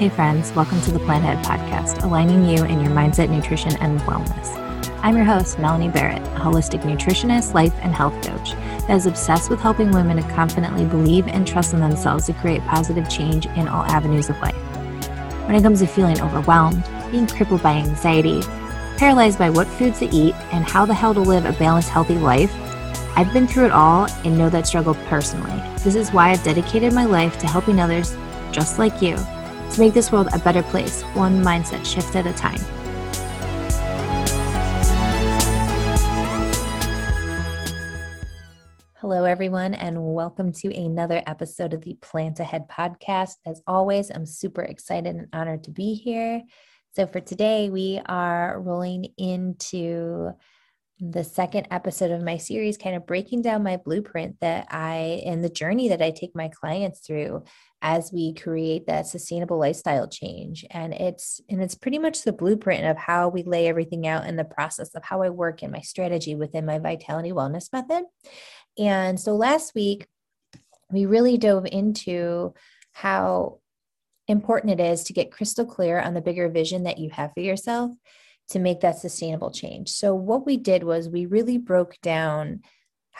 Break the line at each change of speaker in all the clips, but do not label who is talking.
Hey, friends, welcome to the Plant Ahead Podcast, aligning you in your mindset, nutrition, and wellness. I'm your host, Melanie Barrett, a holistic nutritionist, life, and health coach that is obsessed with helping women to confidently believe and trust in themselves to create positive change in all avenues of life. When it comes to feeling overwhelmed, being crippled by anxiety, paralyzed by what foods to eat, and how the hell to live a balanced, healthy life, I've been through it all and know that struggle personally. This is why I've dedicated my life to helping others just like you to make this world a better place, one mindset shift at a time. Hello, everyone, and welcome to another episode of the Plant Ahead podcast. As always, I'm super excited and honored to be here. So, for today, we are rolling into the second episode of my series, kind of breaking down my blueprint that I and the journey that I take my clients through as we create that sustainable lifestyle change. And it's and it's pretty much the blueprint of how we lay everything out in the process of how I work in my strategy within my vitality wellness method. And so last week we really dove into how important it is to get crystal clear on the bigger vision that you have for yourself to make that sustainable change. So, what we did was we really broke down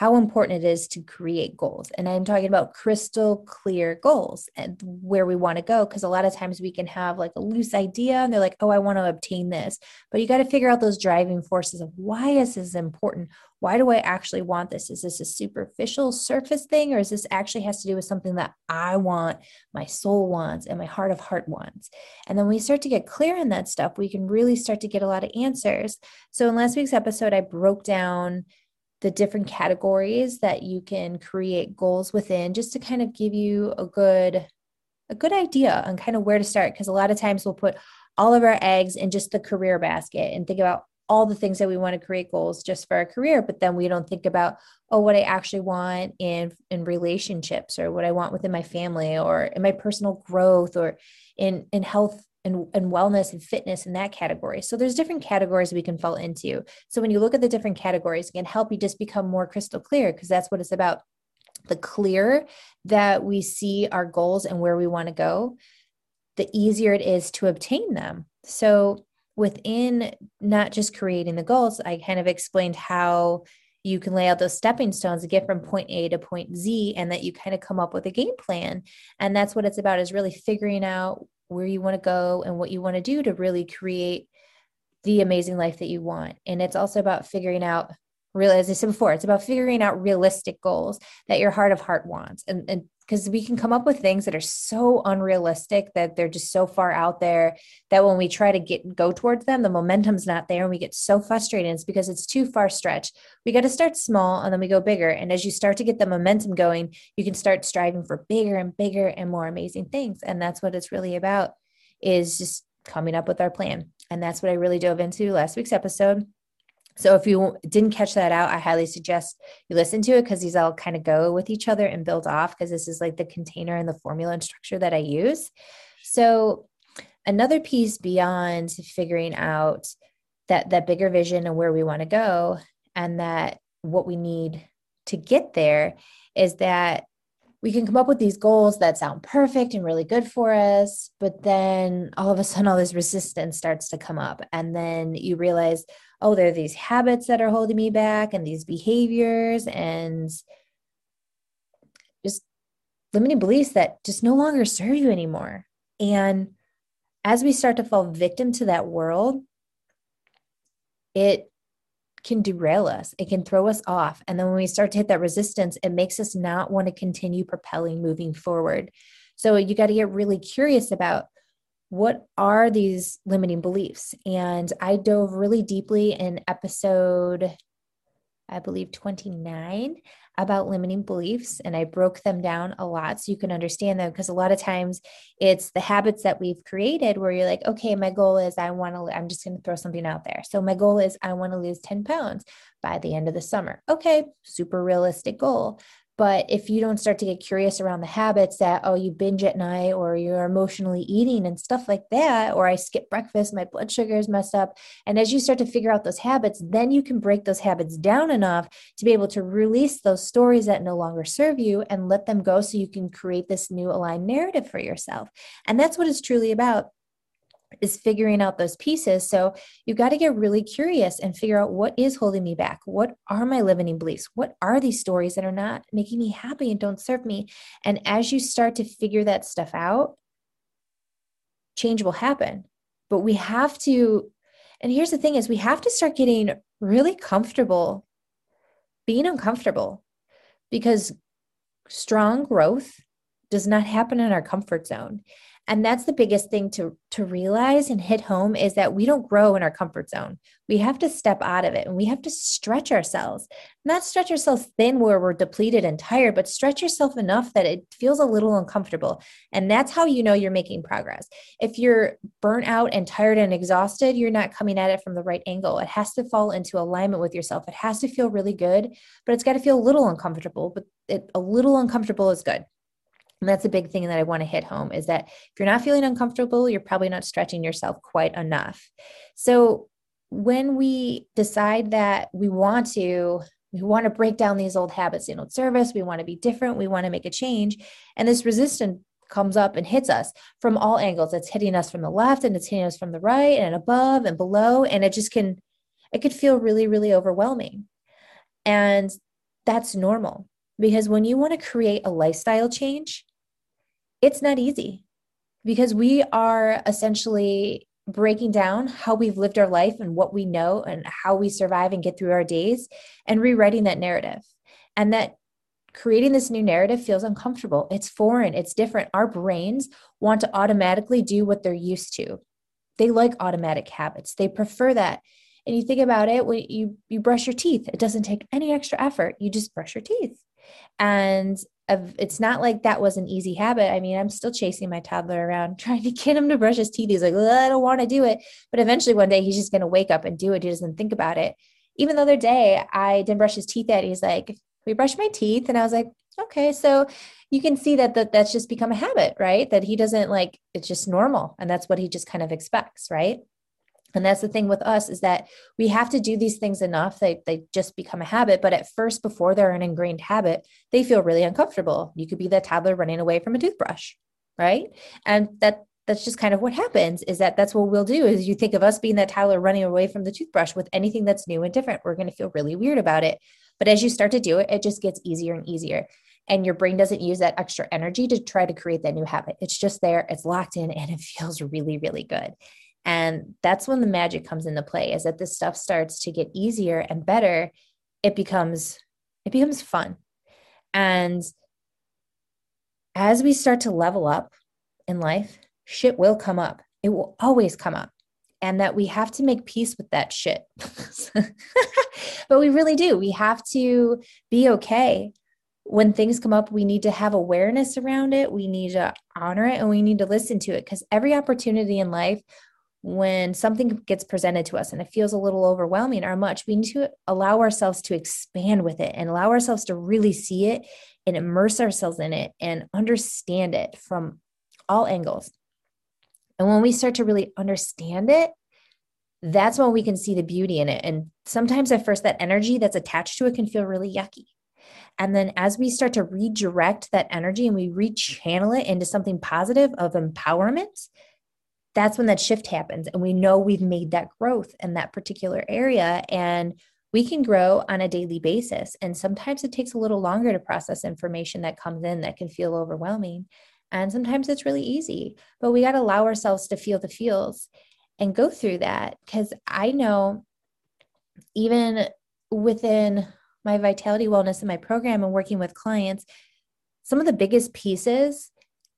how important it is to create goals. And I'm talking about crystal clear goals and where we want to go. Because a lot of times we can have like a loose idea and they're like, oh, I want to obtain this. But you got to figure out those driving forces of why is this important? Why do I actually want this? Is this a superficial surface thing, or is this actually has to do with something that I want, my soul wants, and my heart of heart wants? And then we start to get clear on that stuff, we can really start to get a lot of answers. So in last week's episode, I broke down the different categories that you can create goals within just to kind of give you a good a good idea on kind of where to start. Because a lot of times we'll put all of our eggs in just the career basket and think about all the things that we want to create goals just for our career but then we don't think about oh what i actually want in in relationships or what i want within my family or in my personal growth or in in health and, and wellness and fitness in that category. So there's different categories we can fall into. So when you look at the different categories, it can help you just become more crystal clear because that's what it's about. The clearer that we see our goals and where we want to go, the easier it is to obtain them. So within not just creating the goals, I kind of explained how you can lay out those stepping stones to get from point A to point Z and that you kind of come up with a game plan. And that's what it's about is really figuring out where you want to go and what you want to do to really create the amazing life that you want. And it's also about figuring out real as I said before, it's about figuring out realistic goals that your heart of heart wants. And and because we can come up with things that are so unrealistic that they're just so far out there that when we try to get go towards them, the momentum's not there and we get so frustrated. It's because it's too far stretched. We got to start small and then we go bigger. And as you start to get the momentum going, you can start striving for bigger and bigger and more amazing things. And that's what it's really about is just coming up with our plan. And that's what I really dove into last week's episode. So if you didn't catch that out, I highly suggest you listen to it because these all kind of go with each other and build off because this is like the container and the formula and structure that I use. So another piece beyond figuring out that that bigger vision and where we want to go and that what we need to get there is that we can come up with these goals that sound perfect and really good for us, but then all of a sudden all this resistance starts to come up and then you realize, oh, there are these habits that are holding me back and these behaviors and just limiting beliefs that just no longer serve you anymore. And as we start to fall victim to that world, it can derail us. It can throw us off. And then when we start to hit that resistance, it makes us not want to continue propelling moving forward. So you got to get really curious about what are these limiting beliefs? And I dove really deeply in episode, I believe 29 about limiting beliefs and I broke them down a lot so you can understand them because a lot of times it's the habits that we've created where you're like, okay, my goal is I want to, I'm just going to throw something out there. So my goal is I want to lose 10 pounds by the end of the summer. Okay, super realistic goal. But if you don't start to get curious around the habits that, oh, you binge at night or you're emotionally eating and stuff like that, or I skip breakfast, my blood sugar is messed up. And as you start to figure out those habits, then you can break those habits down enough to be able to release those stories that no longer serve you and let them go so you can create this new aligned narrative for yourself. And that's what it's truly about is figuring out those pieces. So you've got to get really curious and figure out what is holding me back. What are my limiting beliefs? What are these stories that are not making me happy and don't serve me? And as you start to figure that stuff out, change will happen. But we have to, and here's the thing is we have to start getting really comfortable being uncomfortable because strong growth does not happen in our comfort zone. And that's the biggest thing to to realize and hit home is that we don't grow in our comfort zone. We have to step out of it and we have to stretch ourselves. Not stretch ourselves thin where we're depleted and tired but stretch yourself enough that it feels a little uncomfortable. And that's how you know you're making progress. If you're burnt out and tired and exhausted you're not coming at it from the right angle. It has to fall into alignment with yourself. It has to feel really good but it's got to feel a little uncomfortable but it, a little uncomfortable is good and that's a big thing that I want to hit home is that if you're not feeling uncomfortable, you're probably not stretching yourself quite enough. So when we decide that we want to we want to break down these old habits in old service we want to be different we want to make a change and this resistance comes up and hits us from all angles it's hitting us from the left and it's hitting us from the right and above and below and it just can it could feel really really overwhelming and that's normal because when you want to create a lifestyle change it's not easy because we are essentially breaking down how we've lived our life and what we know and how we survive and get through our days and rewriting that narrative. And that creating this new narrative feels uncomfortable. It's foreign, it's different. Our brains want to automatically do what they're used to. They like automatic habits. They prefer that. And you think about it when you you brush your teeth, it doesn't take any extra effort. You just brush your teeth. And it's not like that was an easy habit. I mean, I'm still chasing my toddler around trying to get him to brush his teeth. He's like, I don't want to do it. But eventually one day he's just going to wake up and do it. He doesn't think about it. Even the other day I didn't brush his teeth yet. He's like, we brush my teeth. And I was like, okay. So you can see that, that that's just become a habit, right? That he doesn't like, it's just normal. And that's what he just kind of expects, right? And that's the thing with us is that we have to do these things enough that they just become a habit. But at first, before they're an ingrained habit, they feel really uncomfortable. You could be the toddler running away from a toothbrush, right? And that that's just kind of what happens is that that's what we'll do is you think of us being that toddler running away from the toothbrush with anything that's new and different we're going to feel really weird about it but as you start to do it it just gets easier and easier and your brain doesn't use that extra energy to try to create that new habit it's just there it's locked in and it feels really really good and that's when the magic comes into play is that this stuff starts to get easier and better. It becomes it becomes fun. And as we start to level up in life, shit will come up. It will always come up. And that we have to make peace with that shit. but we really do. We have to be okay. When things come up, we need to have awareness around it. We need to honor it and we need to listen to it because every opportunity in life when something gets presented to us and it feels a little overwhelming or much, we need to allow ourselves to expand with it and allow ourselves to really see it and immerse ourselves in it and understand it from all angles. And when we start to really understand it, that's when we can see the beauty in it. And sometimes at first, that energy that's attached to it can feel really yucky. And then as we start to redirect that energy and we rechannel it into something positive of empowerment, that's when that shift happens. And we know we've made that growth in that particular area and we can grow on a daily basis. And sometimes it takes a little longer to process information that comes in that can feel overwhelming. And sometimes it's really easy but we got to allow ourselves to feel the feels and go through that. Because i know even within my vitality wellness and my program and working with clients some of the biggest pieces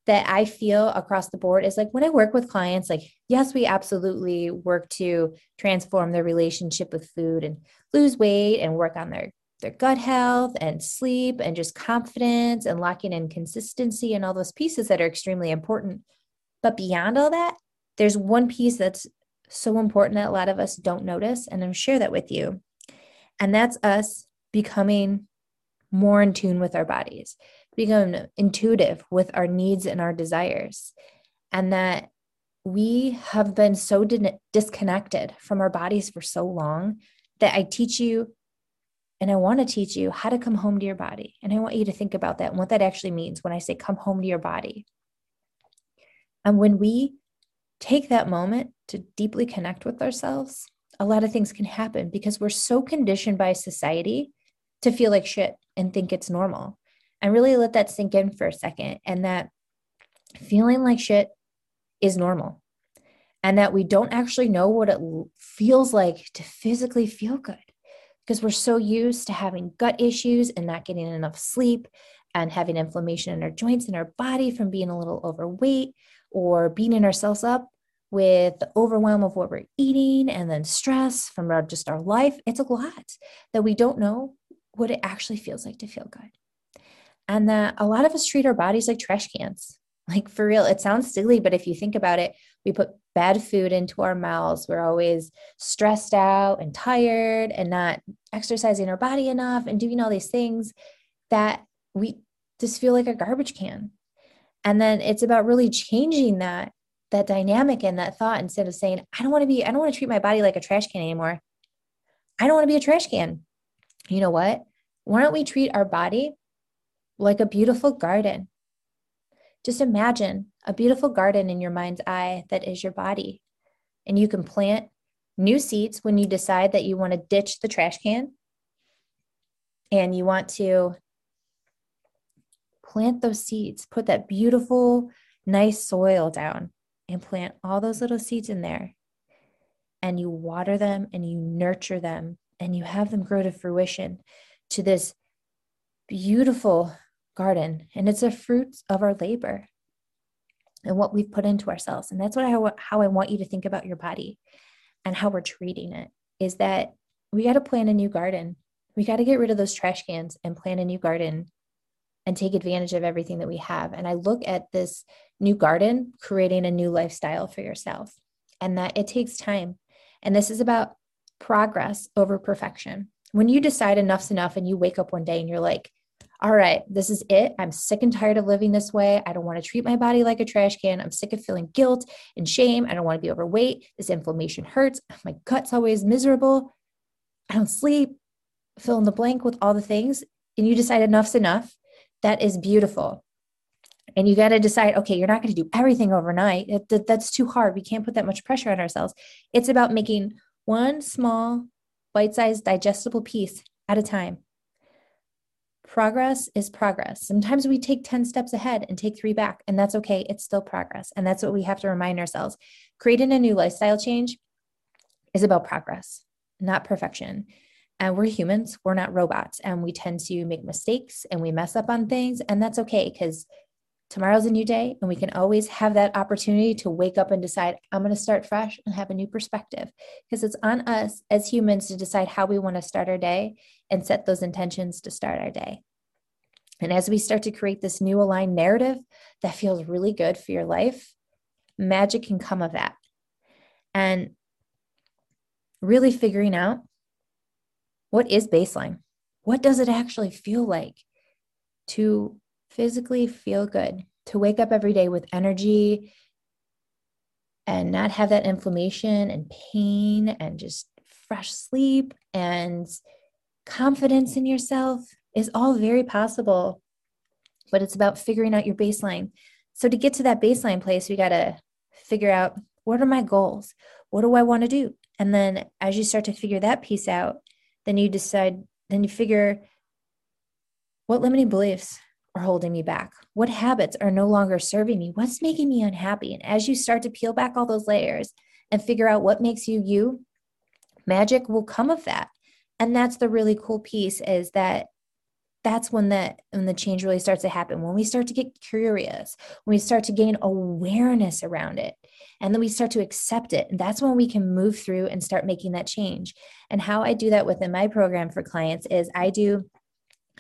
that I feel across the board is like when I work with clients, like, yes, we absolutely work to transform their relationship with food and lose weight and work on their their gut health and sleep and just confidence and locking in consistency and all those pieces that are extremely important. But beyond all that, there's one piece that's so important that a lot of us don't notice. And I'm share that with you. And that's us becoming more in tune with our bodies, become intuitive with our needs and our desires, and that we have been so di- disconnected from our bodies for so long that I teach you and I want to teach you how to come home to your body. And I want you to think about that and what that actually means when I say come home to your body. And when we take that moment to deeply connect with ourselves, a lot of things can happen because we're so conditioned by society to feel like shit and think it's normal. And really let that sink in for a second. And that feeling like shit is normal. And that we don't actually know what it feels like to physically feel good because we're so used to having gut issues and not getting enough sleep and having inflammation in our joints and our body from being a little overweight or beating ourselves up with the overwhelm of what we're eating and then stress from our, just our life. It's a lot that we don't know what it actually feels like to feel good. And that a lot of us treat our bodies like trash cans. Like for real, it sounds silly, but if you think about it, we put bad food into our mouths. We're always stressed out and tired and not exercising our body enough and doing all these things that we just feel like a garbage can. And then it's about really changing that that dynamic and that thought instead of saying, I don't want to be, I don't want to treat my body like a trash can anymore. I don't want to be a trash can. You know what? Why don't we treat our body like a beautiful garden? Just imagine a beautiful garden in your mind's eye that is your body. And you can plant new seeds when you decide that you want to ditch the trash can and you want to plant those seeds, put that beautiful, nice soil down and plant all those little seeds in there. And you water them and you nurture them and you have them grow to fruition to this beautiful garden. And it's a fruit of our labor and what we've put into ourselves. And that's what I, how I want you to think about your body and how we're treating it is that we got to plant a new garden. We got to get rid of those trash cans and plant a new garden and take advantage of everything that we have. And I look at this new garden, creating a new lifestyle for yourself, and that it takes time. And this is about progress over perfection. When you decide enough's enough and you wake up one day and you're like, all right, this is it. I'm sick and tired of living this way. I don't want to treat my body like a trash can. I'm sick of feeling guilt and shame. I don't want to be overweight. This inflammation hurts. My gut's always miserable. I don't sleep. Fill in the blank with all the things. And you decide enough's enough. That is beautiful. And you got to decide, okay, you're not going to do everything overnight. That, that's too hard. We can't put that much pressure on ourselves. It's about making one small, bite sized, digestible piece at a time progress is progress. Sometimes we take 10 steps ahead and take three back, and that's okay. It's still progress. And that's what we have to remind ourselves. Creating a new lifestyle change is about progress, not perfection. And we're humans, we're not robots, and we tend to make mistakes and we mess up on things. And that's okay because tomorrow's a new day, and we can always have that opportunity to wake up and decide, I'm going to start fresh and have a new perspective. Because it's on us as humans to decide how we want to start our day and set those intentions to start our day. And as we start to create this new aligned narrative that feels really good for your life, magic can come of that. And really figuring out what is baseline? What does it actually feel like to physically feel good, to wake up every day with energy and not have that inflammation and pain and just fresh sleep and confidence in yourself is all very possible, but it's about figuring out your baseline. So, to get to that baseline place, we got to figure out what are my goals? What do I want to do? And then, as you start to figure that piece out, then you decide, then you figure what limiting beliefs are holding me back? What habits are no longer serving me? What's making me unhappy? And as you start to peel back all those layers and figure out what makes you you, magic will come of that and that's the really cool piece is that that's when the when the change really starts to happen when we start to get curious when we start to gain awareness around it and then we start to accept it and that's when we can move through and start making that change and how i do that within my program for clients is i do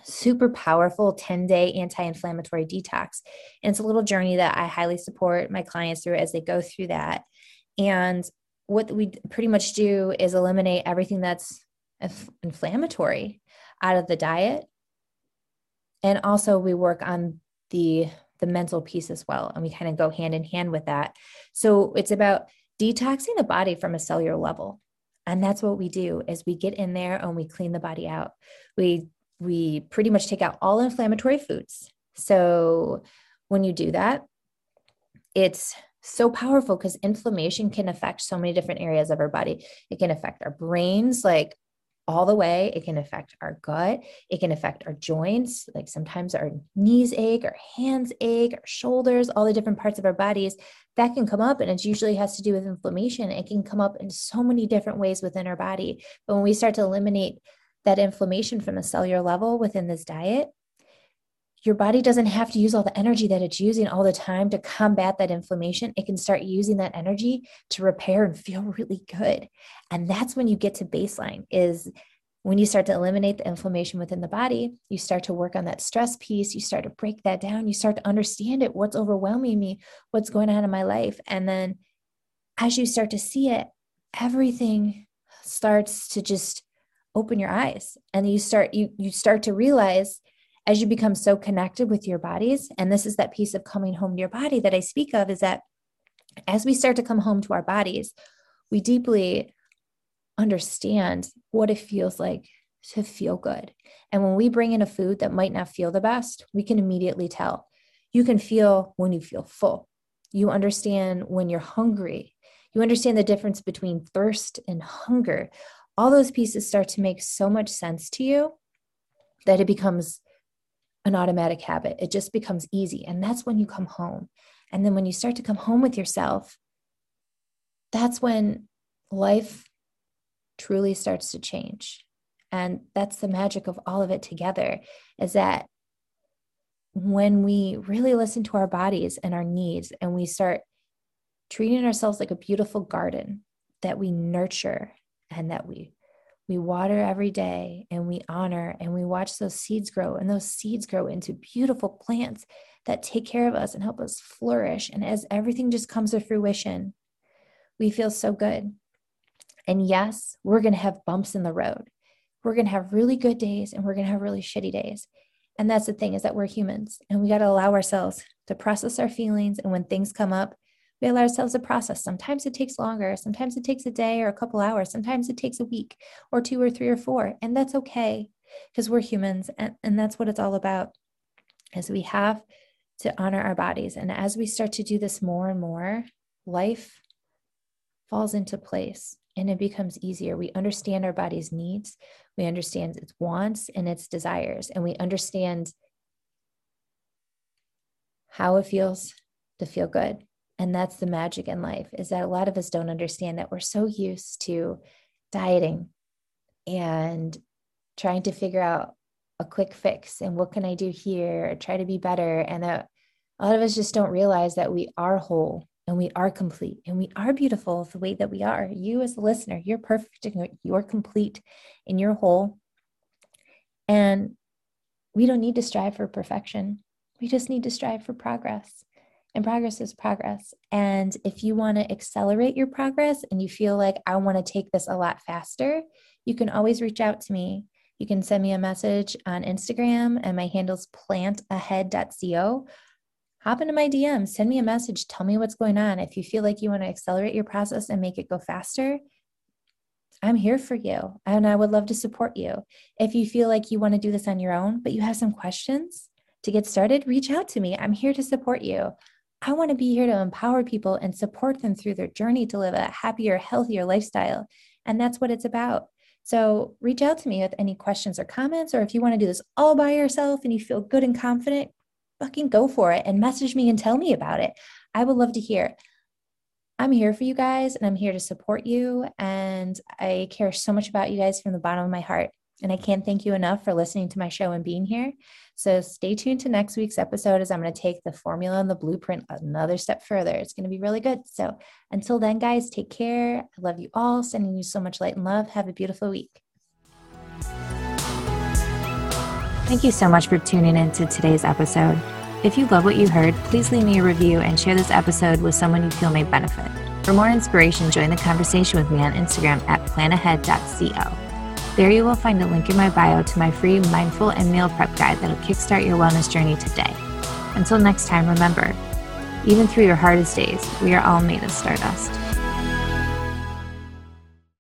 super powerful 10 day anti inflammatory detox. And it's a little journey that I highly support my clients through as they go through that. And what we pretty much do is eliminate everything that's inflammatory out of the diet, and also we work on the the mental piece as well and we kind of go hand in hand with that. So it's about detoxing the body from a cellular level. And that's what we do is we get in there and we clean the body out. We we pretty much take out all inflammatory foods. So when you do that it's so powerful because inflammation can affect so many different areas of our body. It can affect our brains like all the way. It can affect our gut. It can affect our joints. Like sometimes our knees ache, our hands ache, our shoulders, all the different parts of our bodies that can come up. And it usually has to do with inflammation. It can come up in so many different ways within our body. But when we start to eliminate that inflammation from a cellular level within this diet, your body doesn't have to use all the energy that it's using all the time to combat that inflammation. It can start using that energy to repair and feel really good. And that's when you get to baseline is when you start to eliminate the inflammation within the body, you start to work on that stress piece, you start to break that down, you start to understand it, what's overwhelming me, what's going on in my life. And then as you start to see it, everything starts to just open your eyes and you start you you start to realize as you become so connected with your bodies, and this is that piece of coming home to your body that I speak of, is that as we start to come home to our bodies, we deeply understand what it feels like to feel good. And when we bring in a food that might not feel the best, we can immediately tell. You can feel when you feel full. You understand when you're hungry. You understand the difference between thirst and hunger. All those pieces start to make so much sense to you that it becomes an automatic habit. It just becomes easy. And that's when you come home. And then when you start to come home with yourself, that's when life truly starts to change. And that's the magic of all of it together is that when we really listen to our bodies and our needs and we start treating ourselves like a beautiful garden that we nurture and that we we water every day and we honor and we watch those seeds grow and those seeds grow into beautiful plants that take care of us and help us flourish. And as everything just comes to fruition we feel so good. And yes we're going to have bumps in the road. We're going to have really good days and we're going to have really shitty days. And that's the thing is that we're humans and we got to allow ourselves to process our feelings. And when things come up we allow ourselves a process. Sometimes it takes longer. Sometimes it takes a day or a couple hours. Sometimes it takes a week or two or three or four. And that's okay because we're humans. And, and that's what it's all about is we have to honor our bodies. And as we start to do this more and more, life falls into place and it becomes easier. We understand our body's needs, we understand its wants and its desires, and we understand how it feels to feel good and that's the magic in life is that a lot of us don't understand that we're so used to dieting and trying to figure out a quick fix and what can I do here, try to be better. And that a lot of us just don't realize that we are whole and we are complete and we are beautiful the way that we are. You, as a listener, you're perfect and you're complete and you're whole. And we don't need to strive for perfection. We just need to strive for progress and progress is progress. And if you want to accelerate your progress and you feel like I want to take this a lot faster, you can always reach out to me. You can send me a message on Instagram, and my handle's plantahead.co. Hop into my DM, send me a message, tell me what's going on. If you feel like you want to accelerate your process and make it go faster, I'm here for you and I would love to support you. If you feel like you want to do this on your own, but you have some questions to get started, reach out to me. I'm here to support you. I want to be here to empower people and support them through their journey to live a happier, healthier lifestyle. And that's what it's about. So reach out to me with any questions or comments, or if you want to do this all by yourself and you feel good and confident, fucking go for it and message me and tell me about it. I would love to hear. I'm here for you guys and I'm here to support you. And I care so much about you guys from the bottom of my heart. And I can't thank you enough for listening to my show and being here. So stay tuned to next week's episode as I'm going to take the formula and the blueprint another step further. It's going to be really good. So until then, guys, take care. I love you all. Sending you so much light and love. Have a beautiful week. Thank you so much for tuning in to today's episode. If you love what you heard, please leave me a review and share this episode with someone you feel may benefit. For more inspiration, join the conversation with me on Instagram at plantahead.co. There you will find a link in my bio to my free mindful and meal prep guide that'll kickstart your wellness journey today. Until next time, remember, even through your hardest days, we are all made of stardust.